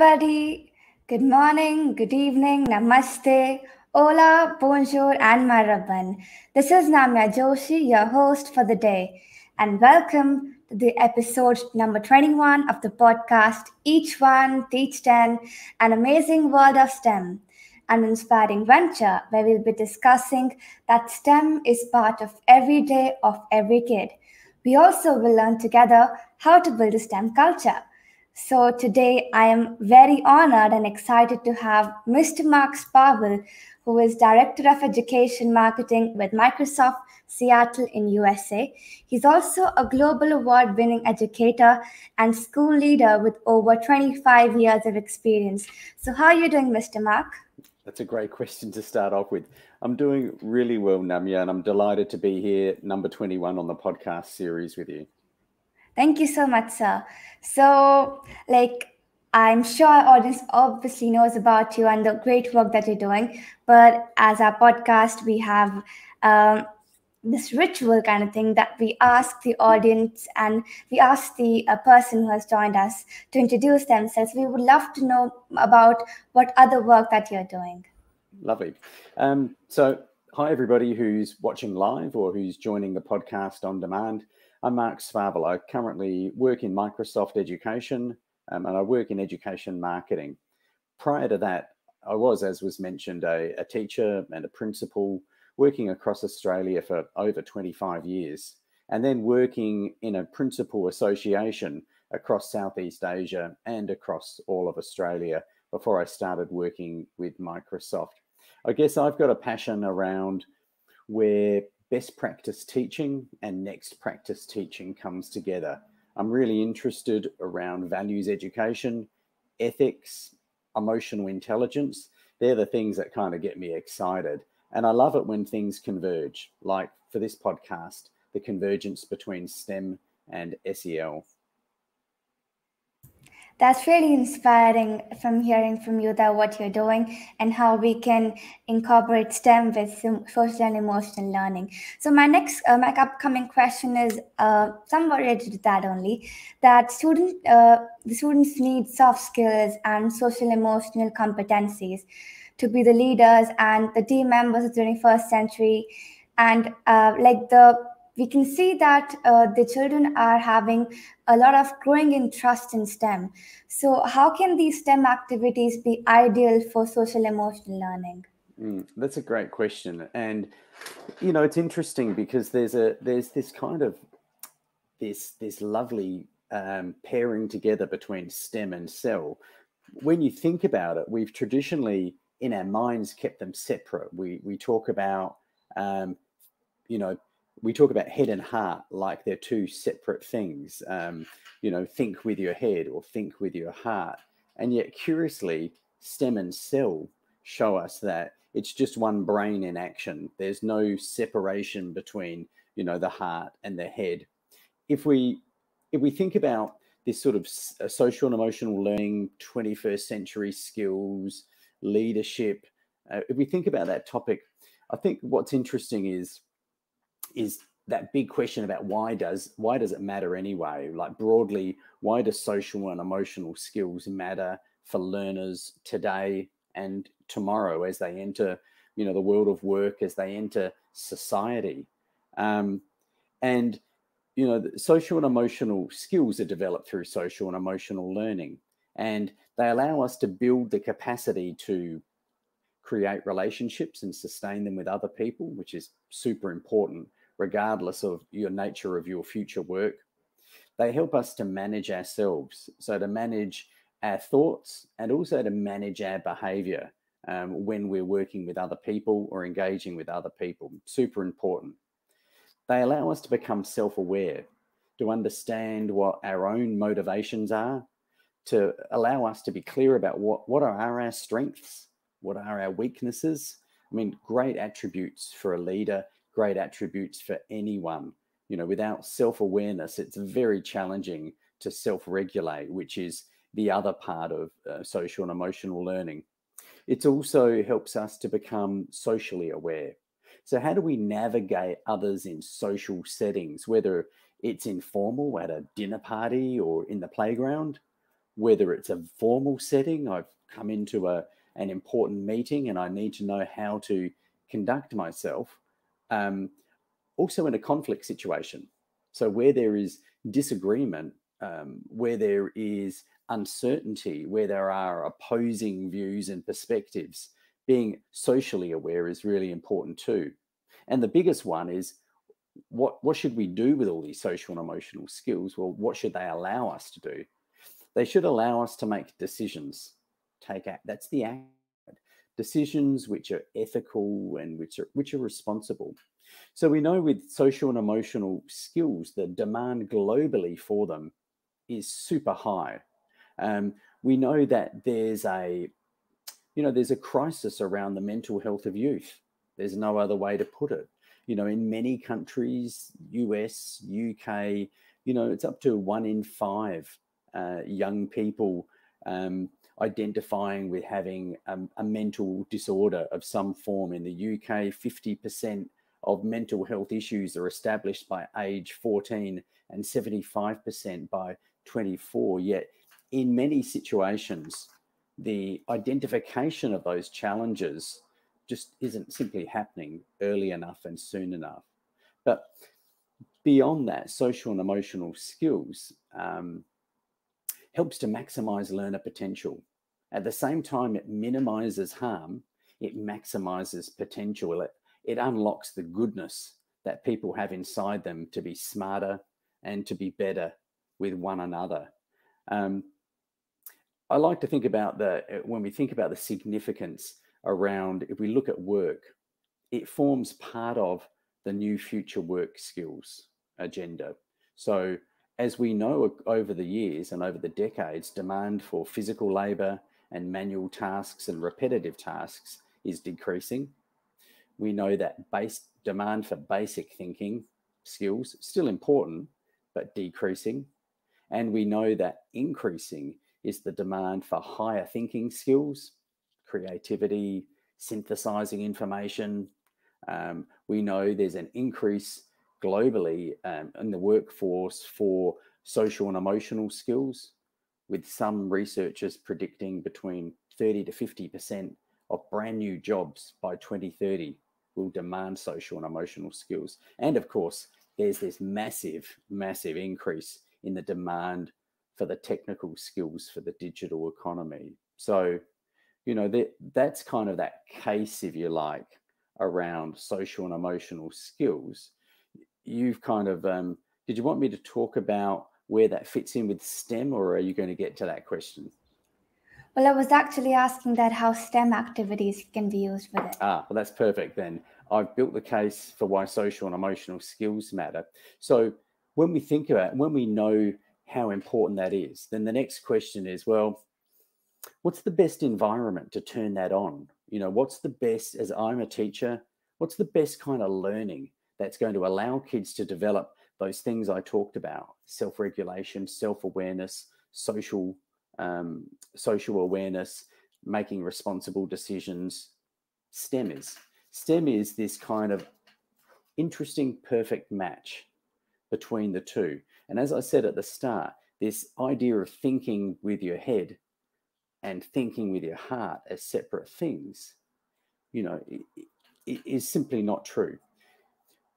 everybody. Good morning, good evening, namaste, hola, bonjour, and maraban. This is Namya Joshi, your host for the day, and welcome to the episode number 21 of the podcast Each One, Teach 10, an amazing world of STEM, an inspiring venture where we'll be discussing that STEM is part of every day of every kid. We also will learn together how to build a STEM culture. So today I am very honored and excited to have Mr. Mark Sparvell, who is Director of Education Marketing with Microsoft Seattle in USA. He's also a global award-winning educator and school leader with over 25 years of experience. So how are you doing, Mr. Mark? That's a great question to start off with. I'm doing really well, Namya, and I'm delighted to be here, number 21 on the podcast series with you. Thank you so much, sir. So, like, I'm sure our audience obviously knows about you and the great work that you're doing. But as our podcast, we have um, this ritual kind of thing that we ask the audience and we ask the uh, person who has joined us to introduce themselves. We would love to know about what other work that you're doing. Lovely. Um, so, hi, everybody who's watching live or who's joining the podcast on demand. I'm Mark Sparvell. I currently work in Microsoft Education um, and I work in education marketing. Prior to that, I was, as was mentioned, a, a teacher and a principal working across Australia for over 25 years, and then working in a principal association across Southeast Asia and across all of Australia before I started working with Microsoft. I guess I've got a passion around where best practice teaching and next practice teaching comes together. I'm really interested around values education, ethics, emotional intelligence. They're the things that kind of get me excited. And I love it when things converge, like for this podcast, the convergence between STEM and SEL that's really inspiring from hearing from you that what you're doing and how we can incorporate STEM with social and emotional learning. So my next, uh, my upcoming question is uh, somewhat related to that only. That student, uh, the students need soft skills and social emotional competencies to be the leaders and the team members of the 21st century, and uh, like the we can see that uh, the children are having a lot of growing interest in STEM. So, how can these STEM activities be ideal for social emotional learning? Mm, that's a great question, and you know it's interesting because there's a there's this kind of this this lovely um, pairing together between STEM and SEL. When you think about it, we've traditionally in our minds kept them separate. We we talk about um, you know we talk about head and heart like they're two separate things. Um, you know, think with your head or think with your heart. And yet, curiously, STEM and SEL show us that it's just one brain in action. There's no separation between, you know, the heart and the head. If we if we think about this sort of uh, social and emotional learning, 21st century skills, leadership, uh, if we think about that topic, I think what's interesting is is that big question about why does why does it matter anyway? Like broadly why do social and emotional skills matter for learners today and tomorrow as they enter you know the world of work as they enter society? Um, and you know social and emotional skills are developed through social and emotional learning and they allow us to build the capacity to create relationships and sustain them with other people which is super important regardless of your nature of your future work. They help us to manage ourselves, so to manage our thoughts and also to manage our behavior um, when we're working with other people or engaging with other people. Super important. They allow us to become self aware, to understand what our own motivations are, to allow us to be clear about what, what are our strengths, what are our weaknesses. I mean, great attributes for a leader great attributes for anyone. You know, without self awareness, it's very challenging to self regulate, which is the other part of uh, social and emotional learning. It also helps us to become socially aware. So, how do we navigate others in social settings, whether it's informal at a dinner party or in the playground, whether it's a formal setting, I've come into a, an important meeting and I need to know how to conduct myself. Um, also in a conflict situation. So where there is disagreement, um, where there is uncertainty, where there are opposing views and perspectives, being socially aware is really important too. And the biggest one is what what should we do with all these social and emotional skills? Well, what should they allow us to do? They should allow us to make decisions. Take act. That's the act. Decisions which are ethical and which are which are responsible. So we know with social and emotional skills, the demand globally for them is super high. Um, we know that there's a you know there's a crisis around the mental health of youth. There's no other way to put it you know, in many countries, US, UK, you know, it's up to one in five uh, young people um, identifying with having um, a mental disorder of some form. In the UK, 50% of mental health issues are established by age 14 and 75% by 24. Yet, in many situations, the identification of those challenges just isn't simply happening early enough and soon enough. But beyond that, social and emotional skills um, helps to maximize learner potential. At the same time, it minimizes harm, it maximizes potential, it, it unlocks the goodness that people have inside them to be smarter and to be better with one another. Um, I like to think about the when we think about the significance around if we look at work, it forms part of the new future work skills agenda. So, as we know over the years and over the decades, demand for physical labor and manual tasks and repetitive tasks is decreasing. We know that base demand for basic thinking skills still important, but decreasing. And we know that increasing is the demand for higher thinking skills creativity, synthesizing information. Um, we know there's an increase globally um, in the workforce for social and emotional skills, with some researchers predicting between 30 to 50% of brand new jobs by 2030 will demand social and emotional skills. And of course, there's this massive, massive increase in the demand for the technical skills for the digital economy. So you know that that's kind of that case if you like around social and emotional skills you've kind of um, did you want me to talk about where that fits in with stem or are you going to get to that question? Well i was actually asking that how stem activities can be used with it ah well that's perfect then. I've built the case for why social and emotional skills matter. So when we think about it, when we know how important that is then the next question is well what's the best environment to turn that on? You know, what's the best, as I'm a teacher, what's the best kind of learning that's going to allow kids to develop those things I talked about self regulation, self awareness, social, um, social awareness, making responsible decisions. STEM is. STEM is this kind of interesting, perfect match between the two. And as I said at the start, this idea of thinking with your head and thinking with your heart as separate things, you know, it, it is simply not true.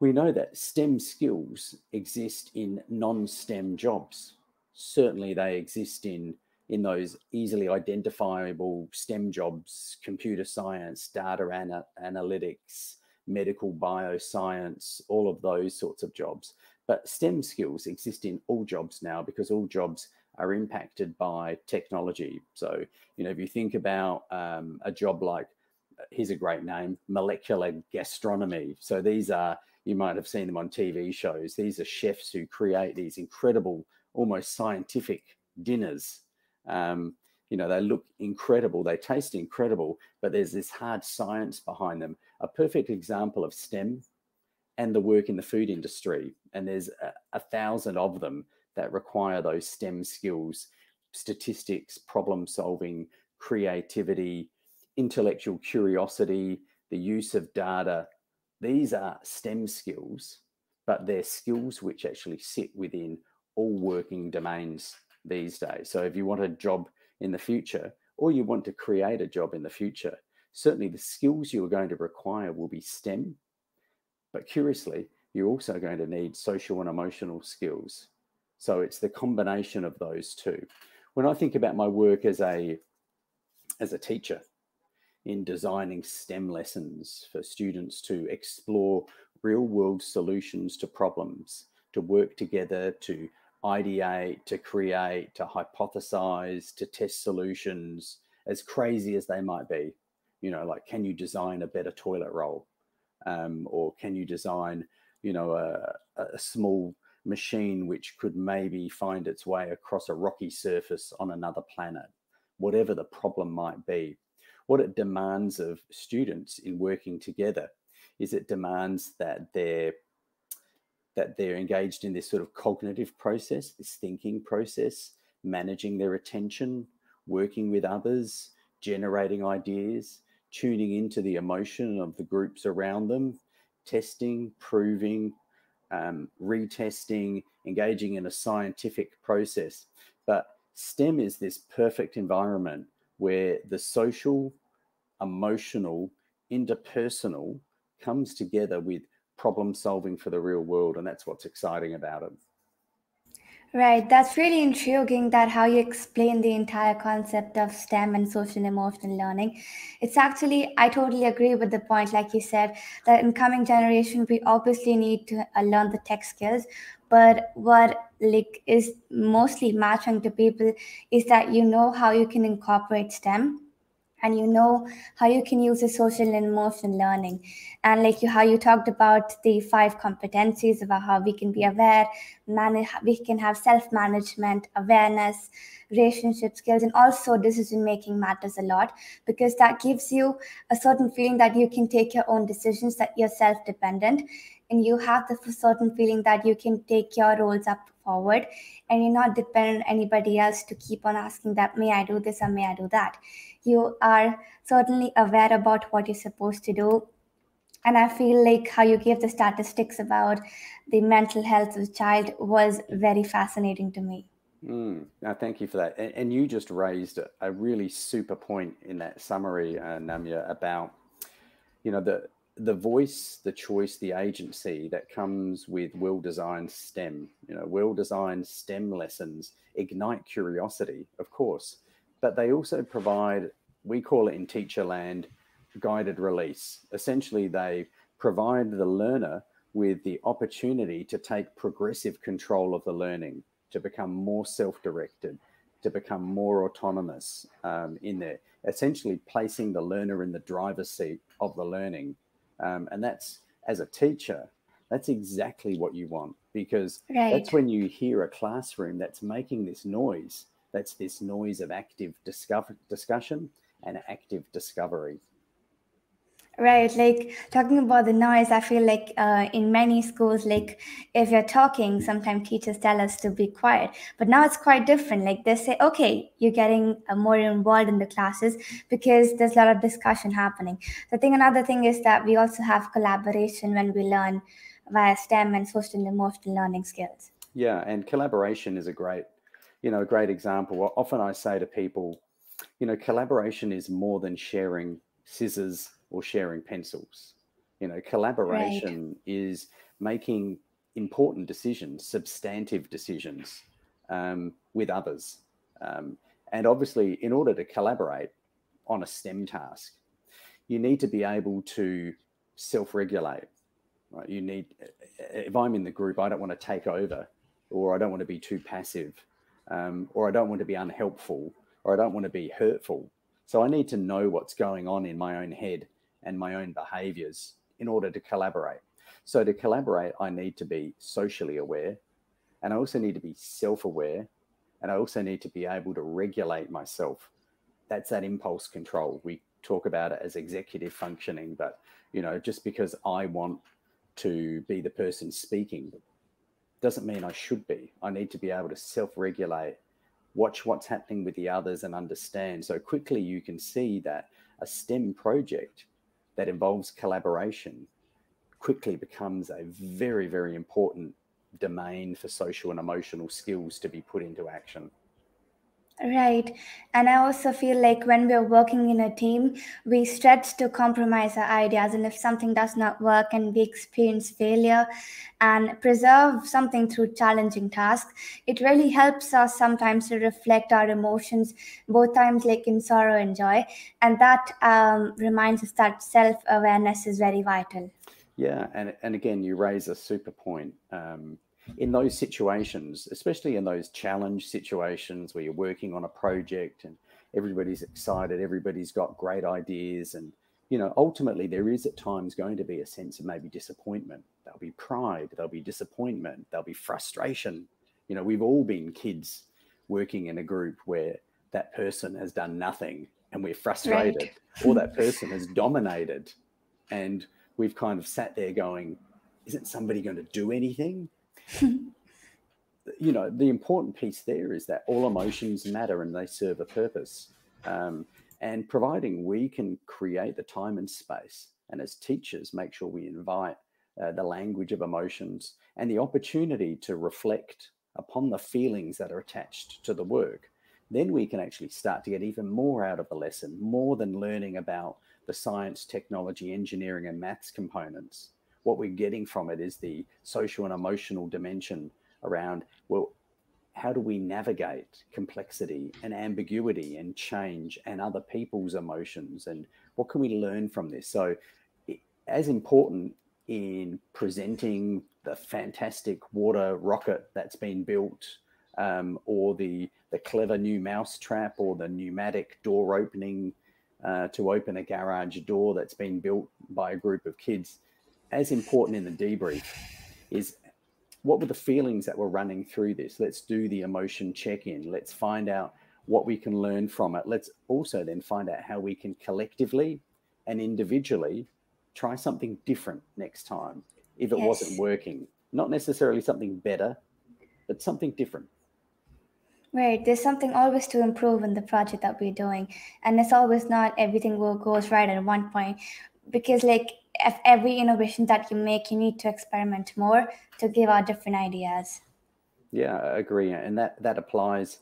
We know that STEM skills exist in non-STEM jobs. Certainly, they exist in in those easily identifiable STEM jobs: computer science, data ana- analytics, medical bioscience, all of those sorts of jobs. But STEM skills exist in all jobs now because all jobs are impacted by technology. So, you know, if you think about um, a job like, here's a great name, molecular gastronomy. So these are, you might have seen them on TV shows. These are chefs who create these incredible, almost scientific dinners. Um, you know, they look incredible, they taste incredible, but there's this hard science behind them. A perfect example of STEM and the work in the food industry. And there's a, a thousand of them that require those STEM skills statistics, problem solving, creativity, intellectual curiosity, the use of data. These are STEM skills, but they're skills which actually sit within all working domains these days. So if you want a job in the future or you want to create a job in the future, certainly the skills you are going to require will be STEM. But curiously, you're also going to need social and emotional skills. So it's the combination of those two. When I think about my work as a as a teacher in designing STEM lessons for students to explore real world solutions to problems, to work together, to ideate, to create, to hypothesize, to test solutions, as crazy as they might be. You know, like can you design a better toilet roll? Um, or can you design, you know, a, a small machine which could maybe find its way across a rocky surface on another planet, whatever the problem might be. What it demands of students in working together is it demands that they're that they're engaged in this sort of cognitive process, this thinking process, managing their attention, working with others, generating ideas, tuning into the emotion of the groups around them, testing, proving, um, retesting, engaging in a scientific process. But STEM is this perfect environment where the social, emotional, interpersonal comes together with problem solving for the real world. And that's what's exciting about it. Right. That's really intriguing that how you explain the entire concept of STEM and social emotional learning. It's actually, I totally agree with the point, like you said, that in coming generation, we obviously need to uh, learn the tech skills. But what like is mostly matching to people is that you know how you can incorporate STEM and you know how you can use the social and emotional learning. And like you how you talked about the five competencies about how we can be aware manage we can have self management awareness relationship skills and also decision making matters a lot because that gives you a certain feeling that you can take your own decisions that you're self dependent and you have the certain feeling that you can take your roles up forward and you're not dependent on anybody else to keep on asking that may i do this or may i do that? You are certainly aware about what you're supposed to do. And i feel like how you gave the statistics about the mental health of the child was very fascinating to me. Mm, no, thank you for that. And, and you just raised a really super point in that summary uh, namya about you know the the voice the choice the agency that comes with well designed stem you know well designed stem lessons ignite curiosity of course but they also provide, we call it in teacher land, guided release. Essentially, they provide the learner with the opportunity to take progressive control of the learning, to become more self directed, to become more autonomous um, in there, essentially placing the learner in the driver's seat of the learning. Um, and that's, as a teacher, that's exactly what you want because right. that's when you hear a classroom that's making this noise that's this noise of active discover- discussion and active discovery. Right, like talking about the noise, I feel like uh, in many schools, like if you're talking, sometimes teachers tell us to be quiet. But now it's quite different. Like they say, okay, you're getting uh, more involved in the classes because there's a lot of discussion happening. I think another thing is that we also have collaboration when we learn via STEM and social and emotional learning skills. Yeah, and collaboration is a great you know, a great example. Often I say to people, you know, collaboration is more than sharing scissors or sharing pencils. You know, collaboration right. is making important decisions, substantive decisions um, with others. Um, and obviously, in order to collaborate on a STEM task, you need to be able to self regulate. Right? You need, if I'm in the group, I don't want to take over or I don't want to be too passive um, or I don't want to be unhelpful, or I don't want to be hurtful. So I need to know what's going on in my own head and my own behaviors in order to collaborate. So to collaborate, I need to be socially aware, and I also need to be self aware, and I also need to be able to regulate myself. That's that impulse control. We talk about it as executive functioning, but you know, just because I want to be the person speaking doesn't mean I should be. I need to be able to self regulate, watch what's happening with the others, and understand. So quickly, you can see that a STEM project that involves collaboration quickly becomes a very, very important domain for social and emotional skills to be put into action. Right. And I also feel like when we're working in a team, we stretch to compromise our ideas. And if something does not work and we experience failure and preserve something through challenging tasks, it really helps us sometimes to reflect our emotions, both times like in sorrow and joy. And that um, reminds us that self awareness is very vital. Yeah. And, and again, you raise a super point. Um, in those situations, especially in those challenge situations where you're working on a project and everybody's excited, everybody's got great ideas, and you know, ultimately there is at times going to be a sense of maybe disappointment. There'll be pride, there'll be disappointment, there'll be frustration. You know, we've all been kids working in a group where that person has done nothing and we're frustrated, right. or that person has dominated, and we've kind of sat there going, isn't somebody going to do anything? You know, the important piece there is that all emotions matter and they serve a purpose. Um, and providing we can create the time and space, and as teachers, make sure we invite uh, the language of emotions and the opportunity to reflect upon the feelings that are attached to the work, then we can actually start to get even more out of the lesson, more than learning about the science, technology, engineering, and maths components what we're getting from it is the social and emotional dimension around well how do we navigate complexity and ambiguity and change and other people's emotions and what can we learn from this? So as important in presenting the fantastic water rocket that's been built um, or the the clever new mouse trap or the pneumatic door opening uh, to open a garage door that's been built by a group of kids as important in the debrief is what were the feelings that were running through this? Let's do the emotion check in. Let's find out what we can learn from it. Let's also then find out how we can collectively and individually try something different next time if it yes. wasn't working. Not necessarily something better, but something different. Right. There's something always to improve in the project that we're doing. And it's always not everything will goes right at one point. Because like if every innovation that you make, you need to experiment more to give out different ideas. Yeah, I agree, and that that applies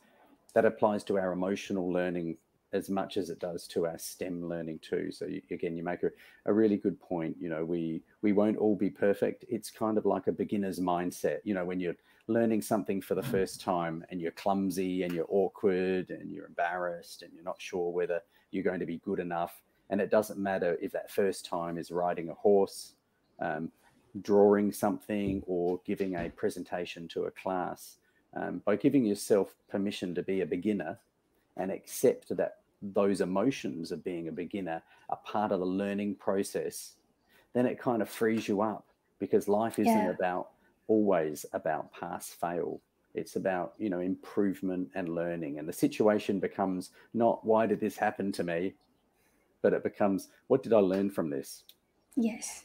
that applies to our emotional learning as much as it does to our STEM learning too. So you, again, you make a, a really good point. You know, we we won't all be perfect. It's kind of like a beginner's mindset. You know, when you're learning something for the first time and you're clumsy and you're awkward and you're embarrassed and you're not sure whether you're going to be good enough and it doesn't matter if that first time is riding a horse, um, drawing something, or giving a presentation to a class. Um, by giving yourself permission to be a beginner and accept that those emotions of being a beginner are part of the learning process, then it kind of frees you up because life isn't yeah. about always about pass fail. It's about, you know, improvement and learning. And the situation becomes not why did this happen to me? But it becomes what did I learn from this? Yes.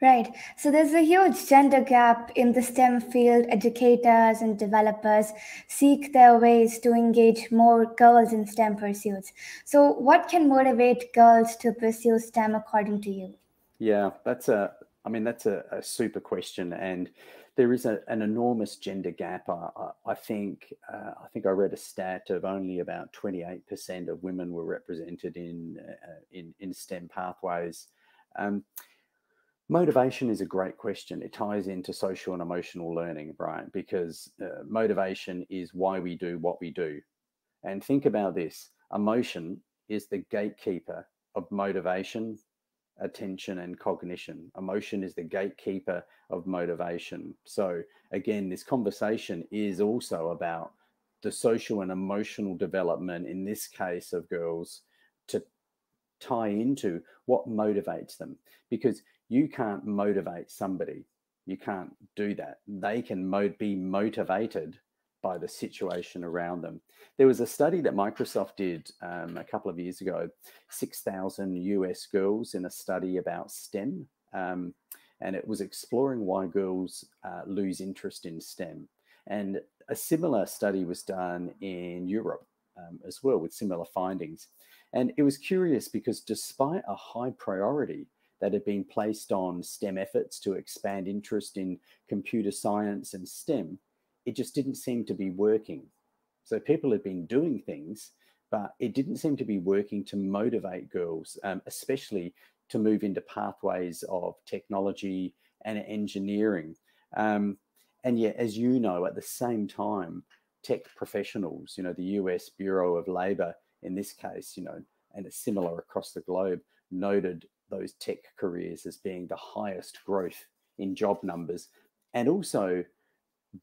Right. So there's a huge gender gap in the STEM field. Educators and developers seek their ways to engage more girls in STEM pursuits. So, what can motivate girls to pursue STEM according to you? Yeah, that's a, I mean, that's a, a super question. And there is a, an enormous gender gap. I, I think uh, I think I read a stat of only about 28% of women were represented in uh, in, in STEM pathways. Um, motivation is a great question. It ties into social and emotional learning, Brian, because uh, motivation is why we do what we do. And think about this: emotion is the gatekeeper of motivation, attention and cognition. Emotion is the gatekeeper of motivation. So, again, this conversation is also about the social and emotional development, in this case of girls, to tie into what motivates them. Because you can't motivate somebody, you can't do that. They can mo- be motivated by the situation around them. There was a study that Microsoft did um, a couple of years ago 6,000 US girls in a study about STEM. Um, and it was exploring why girls uh, lose interest in STEM. And a similar study was done in Europe um, as well with similar findings. And it was curious because despite a high priority that had been placed on STEM efforts to expand interest in computer science and STEM, it just didn't seem to be working. So people had been doing things, but it didn't seem to be working to motivate girls, um, especially to move into pathways of technology and engineering. Um, and yet, as you know, at the same time, tech professionals, you know, the US Bureau of Labor in this case, you know, and it's similar across the globe, noted those tech careers as being the highest growth in job numbers and also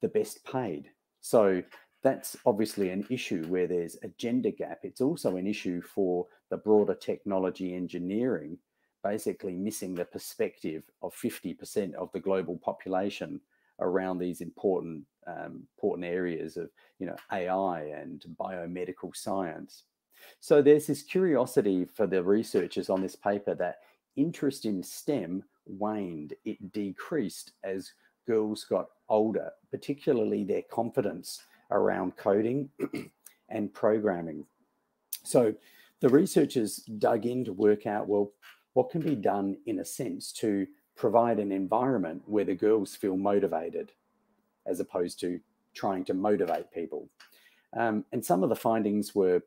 the best paid. So that's obviously an issue where there's a gender gap. It's also an issue for the broader technology engineering, basically missing the perspective of 50% of the global population around these important um, important areas of you know AI and biomedical science. So there's this curiosity for the researchers on this paper that interest in STEM waned, it decreased as girls got older, particularly their confidence around coding and programming. So the researchers dug in to work out well, what can be done in a sense to provide an environment where the girls feel motivated as opposed to trying to motivate people. Um, and some of the findings were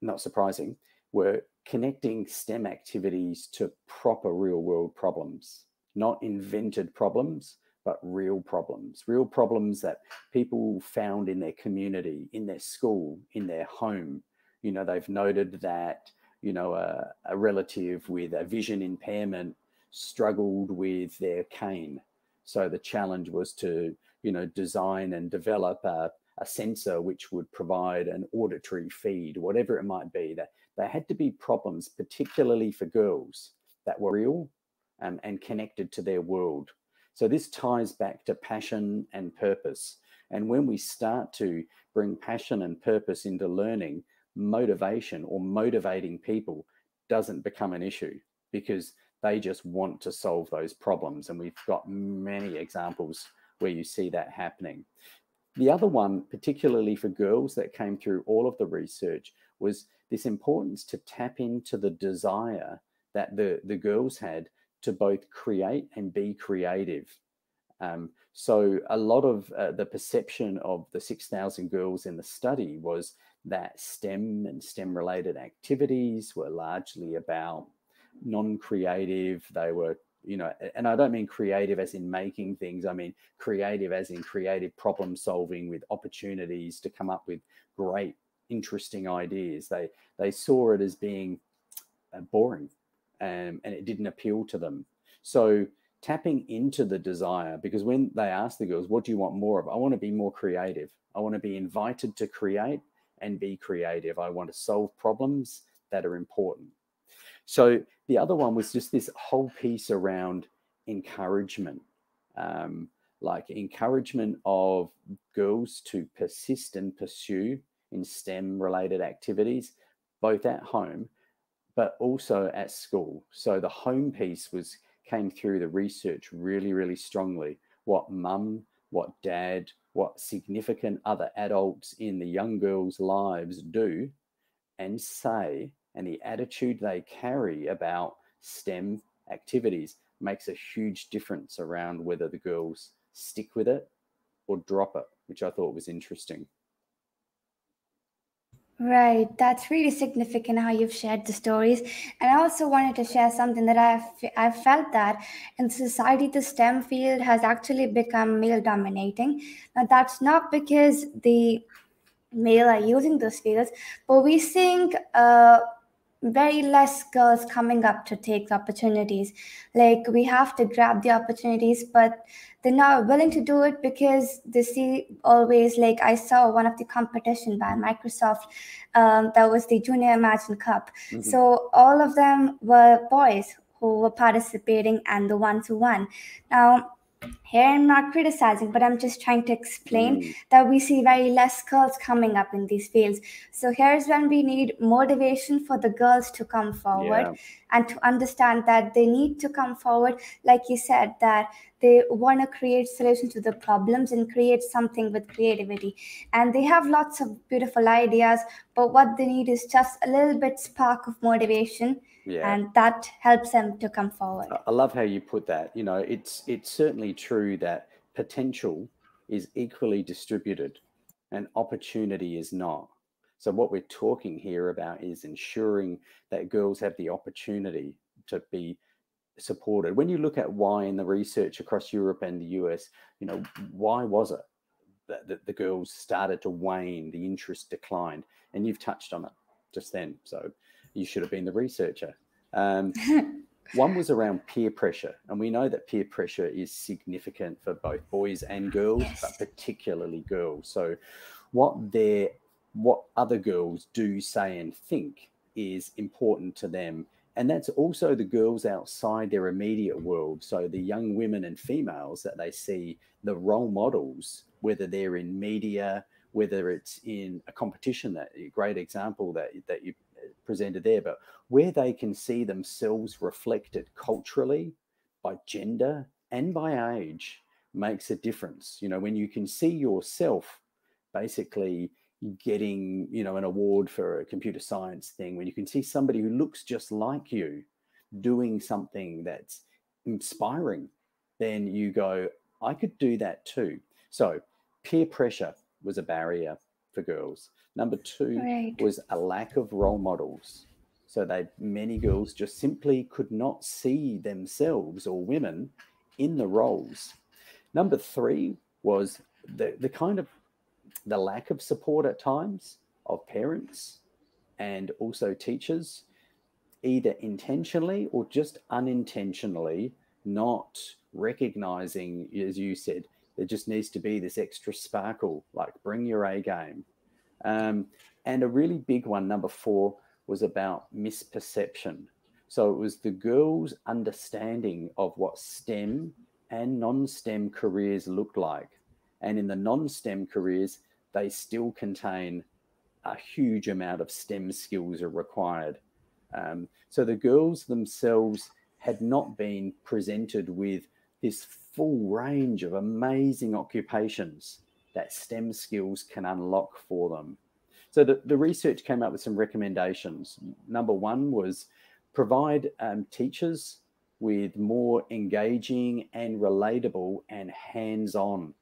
not surprising, were connecting STEM activities to proper real world problems, not invented problems, but real problems, real problems that people found in their community, in their school, in their home. You know, they've noted that, you know, a, a relative with a vision impairment struggled with their cane. So the challenge was to, you know, design and develop a, a sensor which would provide an auditory feed, whatever it might be. That there had to be problems, particularly for girls, that were real um, and connected to their world. So this ties back to passion and purpose. And when we start to bring passion and purpose into learning, motivation or motivating people doesn't become an issue because they just want to solve those problems. And we've got many examples where you see that happening. The other one, particularly for girls that came through all of the research, was this importance to tap into the desire that the, the girls had to both create and be creative. Um, so a lot of uh, the perception of the 6,000 girls in the study was that STEM and STEM related activities were largely about non-creative. They were you know, and I don't mean creative as in making things. I mean creative as in creative problem solving with opportunities to come up with great, interesting ideas. They they saw it as being uh, boring, um, and it didn't appeal to them. So tapping into the desire, because when they ask the girls, "What do you want more of?" I want to be more creative. I want to be invited to create and be creative. I want to solve problems that are important. So the other one was just this whole piece around encouragement, um, like encouragement of girls to persist and pursue in STEM related activities, both at home, but also at school. So the home piece was came through the research really, really strongly. What mum, what dad, what significant other adults in the young girls' lives do and say and the attitude they carry about STEM activities makes a huge difference around whether the girls stick with it or drop it, which I thought was interesting. Right, that's really significant how you've shared the stories. And I also wanted to share something that I've I've felt that in society the STEM field has actually become male dominating. Now that's not because the male are using those fields, but we think uh, very less girls coming up to take opportunities. Like we have to grab the opportunities, but they're not willing to do it because they see always like I saw one of the competition by Microsoft um, that was the Junior Imagine Cup. Mm-hmm. So all of them were boys who were participating and the ones who won. Now here i'm not criticizing but i'm just trying to explain mm. that we see very less girls coming up in these fields so here's when we need motivation for the girls to come forward yeah. and to understand that they need to come forward like you said that they want to create solutions to the problems and create something with creativity and they have lots of beautiful ideas but what they need is just a little bit spark of motivation yeah. and that helps them to come forward i love how you put that you know it's it's certainly true that potential is equally distributed and opportunity is not. So, what we're talking here about is ensuring that girls have the opportunity to be supported. When you look at why in the research across Europe and the US, you know, why was it that, that the girls started to wane, the interest declined? And you've touched on it just then. So, you should have been the researcher. Um, one was around peer pressure, and we know that peer pressure is significant for both boys and girls, yes. but particularly girls. So, what their what other girls do, say, and think is important to them. And that's also the girls outside their immediate world. So the young women and females that they see, the role models, whether they're in media, whether it's in a competition, that a great example that, that you presented there, but where they can see themselves reflected culturally by gender and by age makes a difference. You know, when you can see yourself basically getting you know an award for a computer science thing when you can see somebody who looks just like you doing something that's inspiring then you go i could do that too so peer pressure was a barrier for girls. Number two right. was a lack of role models. So they many girls just simply could not see themselves or women in the roles. Number three was the, the kind of the lack of support at times of parents and also teachers, either intentionally or just unintentionally, not recognizing, as you said, there just needs to be this extra sparkle, like bring your A game. Um, and a really big one, number four, was about misperception. So it was the girls' understanding of what STEM and non STEM careers looked like. And in the non STEM careers, they still contain a huge amount of STEM skills are required. Um, so the girls themselves had not been presented with this full range of amazing occupations that STEM skills can unlock for them. So the, the research came up with some recommendations. Number one was provide um, teachers with more engaging and relatable and hands on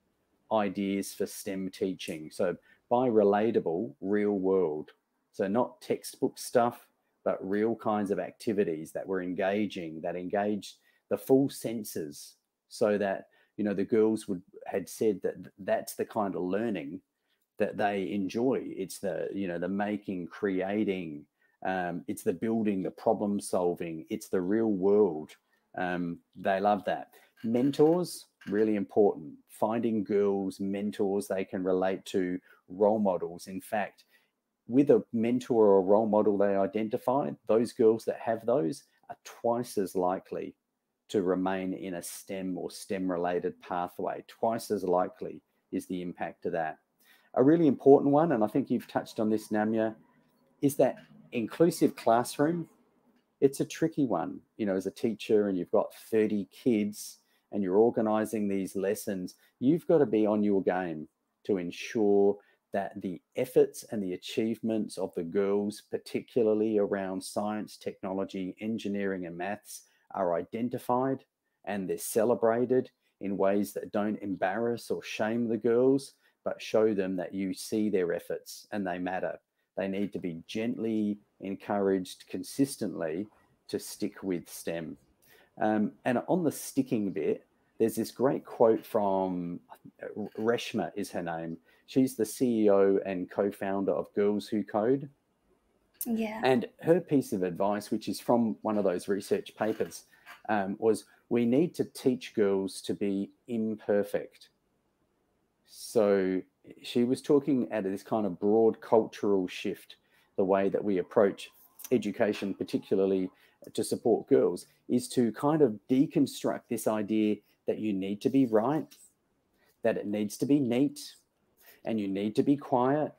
ideas for STEM teaching. So by relatable, real world. So not textbook stuff, but real kinds of activities that were engaging, that engaged the full senses so that, you know, the girls would had said that that's the kind of learning that they enjoy. It's the, you know, the making, creating, um, it's the building, the problem solving, it's the real world. Um, they love that. Mentors, really important. Finding girls, mentors they can relate to, role models. In fact, with a mentor or a role model they identify, those girls that have those are twice as likely to remain in a STEM or STEM related pathway. Twice as likely is the impact of that. A really important one, and I think you've touched on this, Namya, is that inclusive classroom. It's a tricky one, you know, as a teacher, and you've got 30 kids and you're organizing these lessons, you've got to be on your game to ensure that the efforts and the achievements of the girls, particularly around science, technology, engineering, and maths, are identified and they're celebrated in ways that don't embarrass or shame the girls, but show them that you see their efforts and they matter. They need to be gently encouraged consistently to stick with STEM. Um, and on the sticking bit, there's this great quote from Reshma is her name. She's the CEO and co-founder of Girls Who Code. Yeah. And her piece of advice, which is from one of those research papers, um, was we need to teach girls to be imperfect. So she was talking at this kind of broad cultural shift, the way that we approach education, particularly to support girls, is to kind of deconstruct this idea that you need to be right, that it needs to be neat, and you need to be quiet,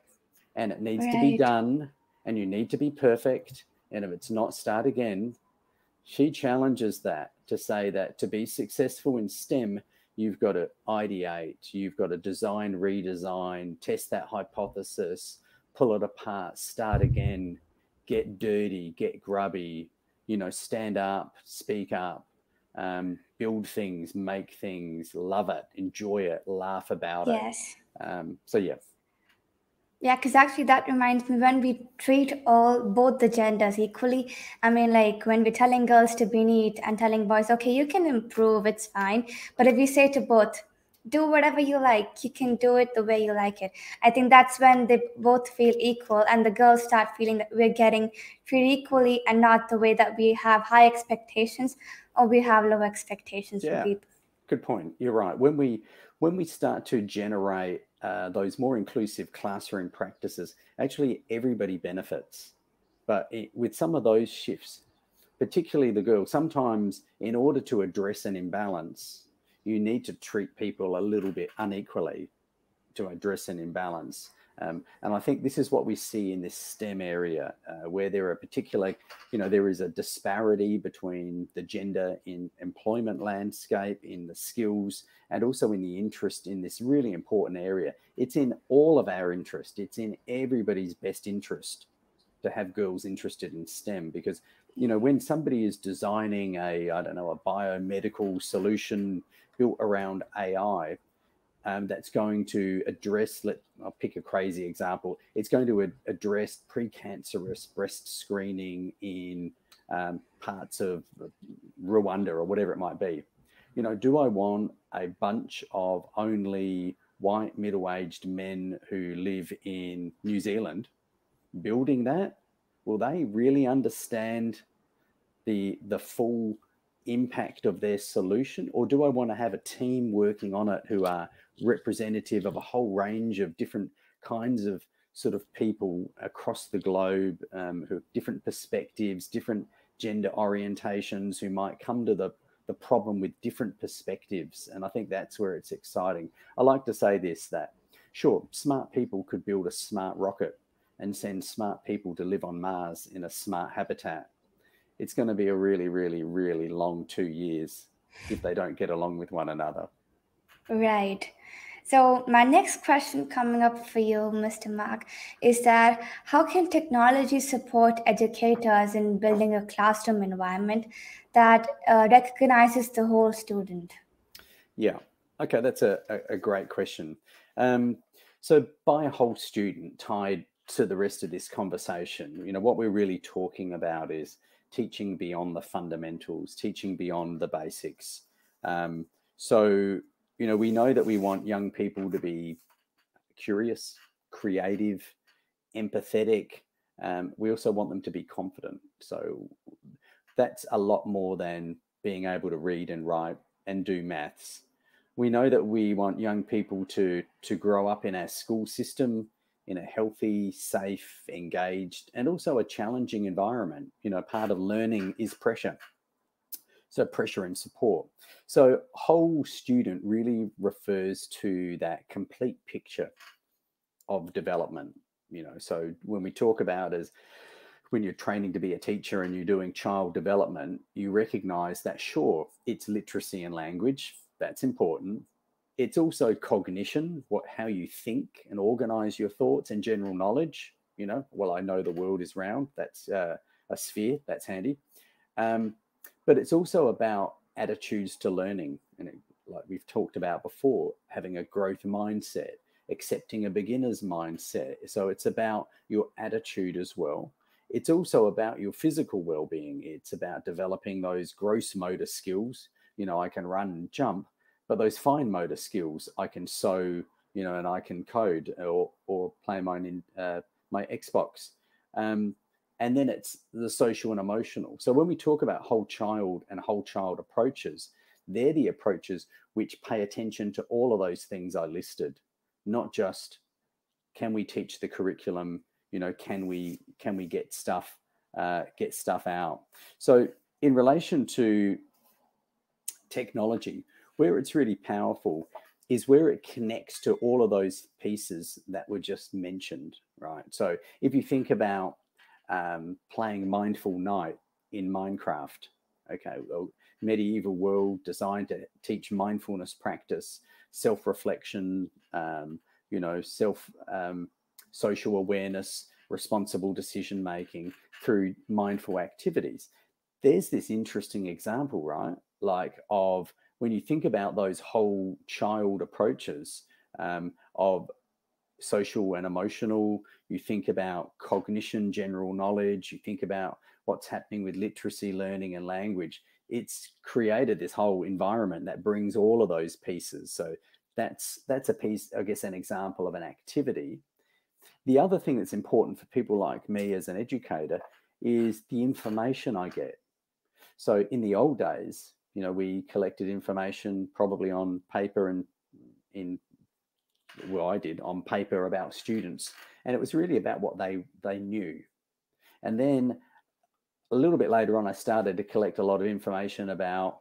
and it needs right. to be done, and you need to be perfect. And if it's not, start again. She challenges that to say that to be successful in STEM, you've got to ideate, you've got to design, redesign, test that hypothesis, pull it apart, start again, get dirty, get grubby, you know, stand up, speak up, um, build things, make things, love it, enjoy it, laugh about yes. it. Um, so yeah. Yeah, because actually that reminds me when we treat all both the genders equally. I mean, like when we're telling girls to be neat and telling boys, okay, you can improve, it's fine. But if we say to both, do whatever you like, you can do it the way you like it. I think that's when they both feel equal and the girls start feeling that we're getting treated equally and not the way that we have high expectations or we have low expectations yeah. for people. Good point. You're right. When we when we start to generate uh, those more inclusive classroom practices, actually everybody benefits. But it, with some of those shifts, particularly the girls, sometimes in order to address an imbalance, you need to treat people a little bit unequally to address an imbalance. Um, and I think this is what we see in this STEM area, uh, where there are particular, you know, there is a disparity between the gender in employment landscape, in the skills, and also in the interest in this really important area. It's in all of our interest. It's in everybody's best interest to have girls interested in STEM because, you know, when somebody is designing a, I don't know, a biomedical solution built around AI, um, that's going to address, let I'll pick a crazy example. It's going to ad- address precancerous breast screening in um, parts of Rwanda or whatever it might be. You know, do I want a bunch of only white middle-aged men who live in New Zealand building that? Will they really understand the the full impact of their solution, or do I want to have a team working on it who are representative of a whole range of different kinds of sort of people across the globe um, who have different perspectives, different gender orientations, who might come to the the problem with different perspectives. And I think that's where it's exciting. I like to say this that sure, smart people could build a smart rocket and send smart people to live on Mars in a smart habitat. It's going to be a really, really, really long two years if they don't get along with one another. Right. So, my next question coming up for you, Mr. Mark, is that how can technology support educators in building a classroom environment that uh, recognizes the whole student? Yeah. Okay, that's a, a, a great question. Um, so, by a whole student tied to the rest of this conversation, you know, what we're really talking about is teaching beyond the fundamentals, teaching beyond the basics. Um, so, you know, we know that we want young people to be curious, creative, empathetic. Um, we also want them to be confident. So that's a lot more than being able to read and write and do maths. We know that we want young people to to grow up in our school system in a healthy, safe, engaged, and also a challenging environment. You know, part of learning is pressure. So pressure and support. So whole student really refers to that complete picture of development. You know, so when we talk about as when you're training to be a teacher and you're doing child development, you recognize that sure, it's literacy and language, that's important. It's also cognition, what how you think and organize your thoughts and general knowledge. You know, well, I know the world is round. That's uh, a sphere. That's handy. Um, but it's also about attitudes to learning and it, like we've talked about before having a growth mindset accepting a beginner's mindset so it's about your attitude as well it's also about your physical well-being it's about developing those gross motor skills you know i can run and jump but those fine motor skills i can sew you know and i can code or or play my uh, my xbox um, and then it's the social and emotional. So when we talk about whole child and whole child approaches, they're the approaches which pay attention to all of those things I listed, not just can we teach the curriculum, you know, can we can we get stuff uh, get stuff out. So in relation to technology, where it's really powerful is where it connects to all of those pieces that were just mentioned, right? So if you think about um, playing Mindful Night in Minecraft. Okay, well, medieval world designed to teach mindfulness practice, self reflection, um, you know, self um, social awareness, responsible decision making through mindful activities. There's this interesting example, right? Like, of when you think about those whole child approaches um, of social and emotional, you think about cognition, general knowledge, you think about what's happening with literacy, learning, and language. It's created this whole environment that brings all of those pieces. So that's that's a piece, I guess, an example of an activity. The other thing that's important for people like me as an educator is the information I get. So in the old days, you know, we collected information probably on paper and in well, I did on paper about students, and it was really about what they they knew. And then a little bit later on, I started to collect a lot of information about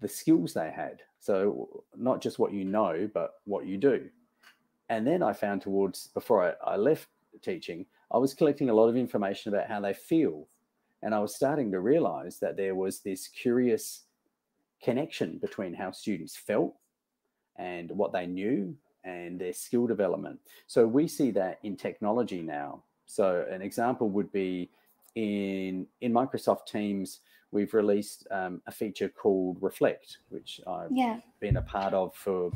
the skills they had. So not just what you know, but what you do. And then I found towards before I, I left teaching, I was collecting a lot of information about how they feel. And I was starting to realize that there was this curious connection between how students felt and what they knew and their skill development. So we see that in technology now. So an example would be in in Microsoft Teams, we've released um, a feature called Reflect, which I've yeah. been a part of for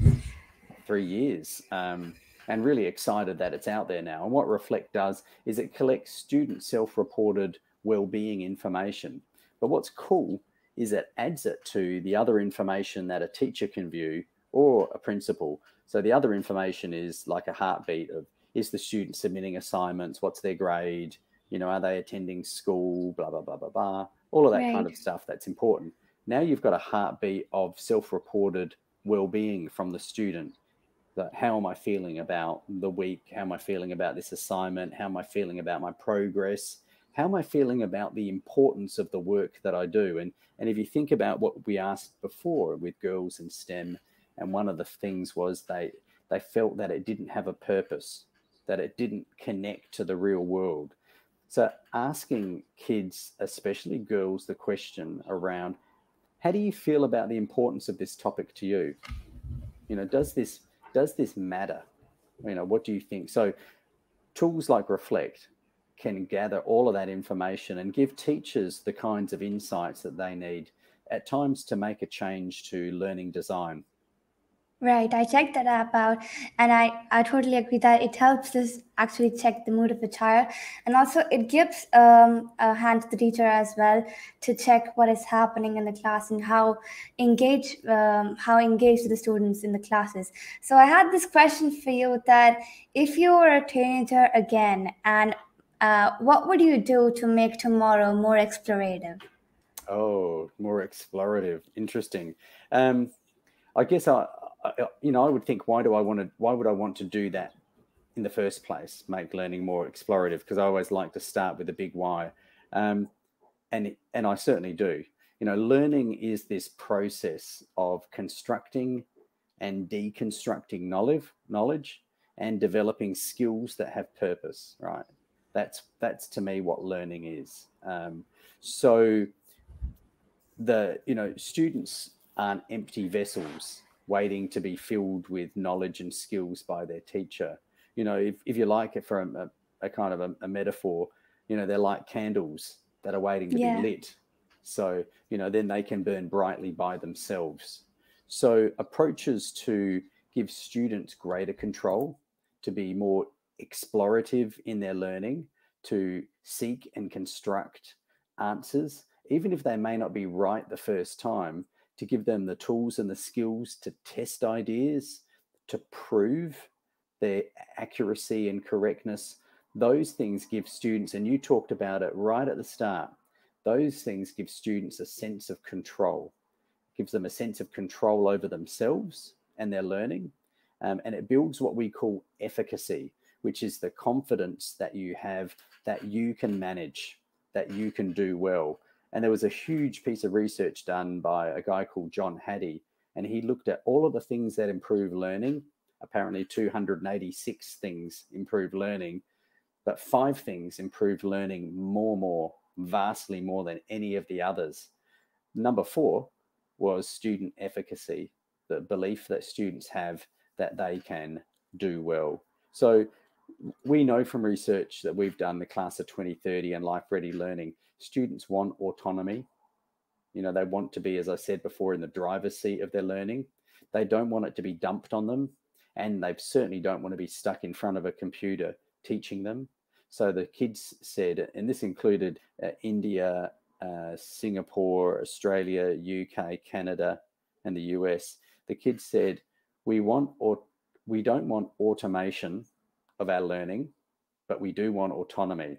three years. Um, and really excited that it's out there now. And what Reflect does is it collects student self-reported well-being information. But what's cool is it adds it to the other information that a teacher can view or a principal. So the other information is like a heartbeat of is the student submitting assignments, what's their grade, you know, are they attending school, blah, blah, blah, blah, blah, all of that right. kind of stuff that's important. Now you've got a heartbeat of self-reported well-being from the student. That how am I feeling about the week? How am I feeling about this assignment? How am I feeling about my progress? How am I feeling about the importance of the work that I do? And and if you think about what we asked before with girls in STEM, and one of the things was they they felt that it didn't have a purpose that it didn't connect to the real world. So asking kids especially girls the question around how do you feel about the importance of this topic to you? You know does this does this matter? You know what do you think? So tools like reflect can gather all of that information and give teachers the kinds of insights that they need at times to make a change to learning design Right, I checked that app out, and I, I totally agree that it helps us actually check the mood of a child, and also it gives um, a hand to the teacher as well to check what is happening in the class and how engaged um, how engaged the students in the classes. So I had this question for you: that if you were a teenager again, and uh, what would you do to make tomorrow more explorative? Oh, more explorative, interesting. Um, I guess I you know, I would think, why do I want to? Why would I want to do that in the first place? Make learning more explorative because I always like to start with a big why, um, and and I certainly do. You know, learning is this process of constructing and deconstructing knowledge, knowledge, and developing skills that have purpose. Right. That's that's to me what learning is. Um, so the you know students aren't empty vessels waiting to be filled with knowledge and skills by their teacher. You know, if, if you like it from a, a kind of a, a, metaphor, you know, they're like candles that are waiting to yeah. be lit. So, you know, then they can burn brightly by themselves. So, approaches to give students greater control, to be more explorative in their learning, to seek and construct answers, even if they may not be right the first time, to give them the tools and the skills to test ideas, to prove their accuracy and correctness. Those things give students, and you talked about it right at the start, those things give students a sense of control, gives them a sense of control over themselves and their learning. Um, and it builds what we call efficacy, which is the confidence that you have that you can manage, that you can do well, and there was a huge piece of research done by a guy called John Hattie, and he looked at all of the things that improve learning. Apparently, 286 things improve learning, but five things improved learning more, more, vastly more than any of the others. Number four was student efficacy, the belief that students have that they can do well. So we know from research that we've done the class of 2030 and life ready learning students want autonomy you know they want to be as i said before in the driver's seat of their learning they don't want it to be dumped on them and they certainly don't want to be stuck in front of a computer teaching them. So the kids said, and this included uh, India, uh, Singapore, Australia, UK, Canada, and the US. The kids said, "We want or we don't want automation of our learning, but we do want autonomy."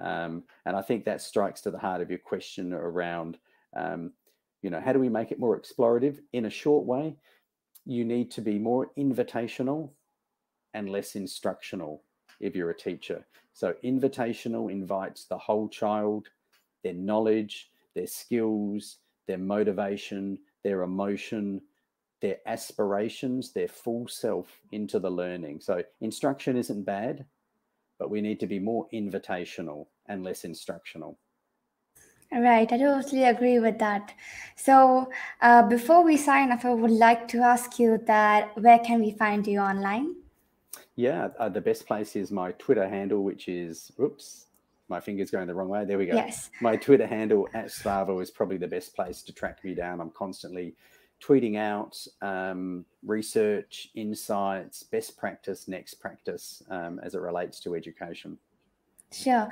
Um, and I think that strikes to the heart of your question around, um, you know, how do we make it more explorative in a short way? You need to be more invitational and less instructional if you're a teacher. So, invitational invites the whole child, their knowledge, their skills, their motivation, their emotion, their aspirations, their full self into the learning. So, instruction isn't bad, but we need to be more invitational and less instructional. Right, I totally agree with that. So, uh, before we sign off, I would like to ask you that where can we find you online? Yeah, uh, the best place is my Twitter handle, which is, oops, my finger's going the wrong way. There we go. Yes. My Twitter handle at Slavo is probably the best place to track me down. I'm constantly tweeting out um, research, insights, best practice, next practice um, as it relates to education. Sure.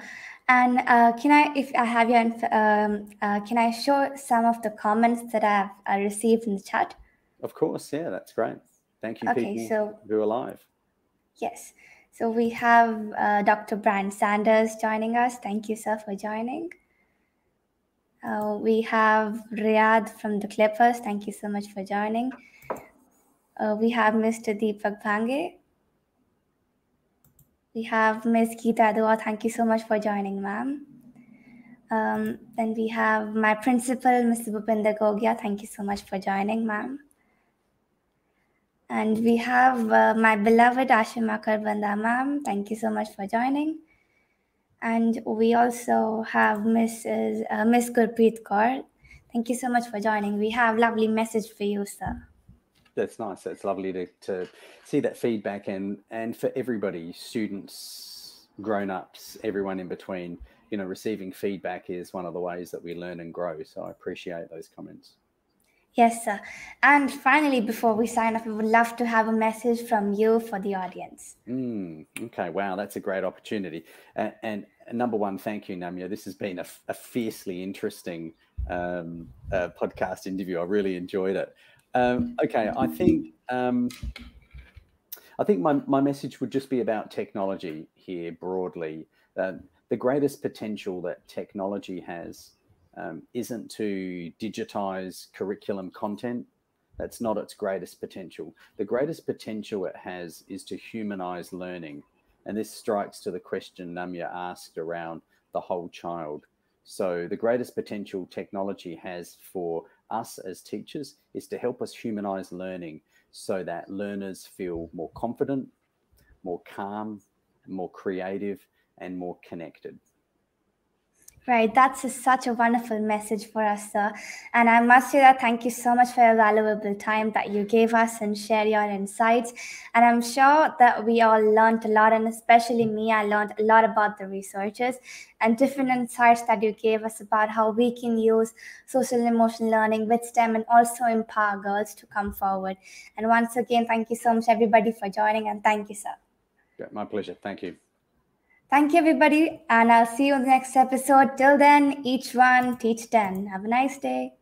And uh, can I, if I have your, um, uh, can I show some of the comments that I've uh, received in the chat? Of course. Yeah, that's great. Thank you, Okay, people so who are live. yes. So we have uh, Dr. Brian Sanders joining us. Thank you, sir, for joining. Uh, we have Riyadh from the Clippers. Thank you so much for joining. Uh, we have Mr. Deepak Bhange. We have Ms. Geeta Dua. Thank you so much for joining, ma'am. Um, then we have my principal, Mr. Bhupinder Gogia. Thank you so much for joining, ma'am. And we have uh, my beloved Ashima Karbanda, ma'am. Thank you so much for joining. And we also have Mrs. Uh, Miss Gurpreet Kaur. Thank you so much for joining. We have lovely message for you, sir. That's nice. That's lovely to, to see that feedback and and for everybody, students, grown-ups, everyone in between, you know, receiving feedback is one of the ways that we learn and grow. So I appreciate those comments. Yes, sir. And finally, before we sign off, we would love to have a message from you for the audience. Mm, okay, wow, that's a great opportunity. And, and number one, thank you, Namya. This has been a, a fiercely interesting um, uh, podcast interview. I really enjoyed it. Um, okay, I think um, I think my, my message would just be about technology here broadly. Uh, the greatest potential that technology has um, isn't to digitize curriculum content. That's not its greatest potential. The greatest potential it has is to humanize learning. And this strikes to the question Namya asked around the whole child. So, the greatest potential technology has for us as teachers is to help us humanize learning so that learners feel more confident, more calm, more creative, and more connected. Right, that's a, such a wonderful message for us, sir. And I must say that thank you so much for your valuable time that you gave us and share your insights. And I'm sure that we all learned a lot, and especially me, I learned a lot about the researchers and different insights that you gave us about how we can use social and emotional learning with STEM and also empower girls to come forward. And once again, thank you so much, everybody, for joining, and thank you, sir. My pleasure. Thank you. Thank you, everybody, and I'll see you in the next episode. Till then, each one teach 10. Have a nice day.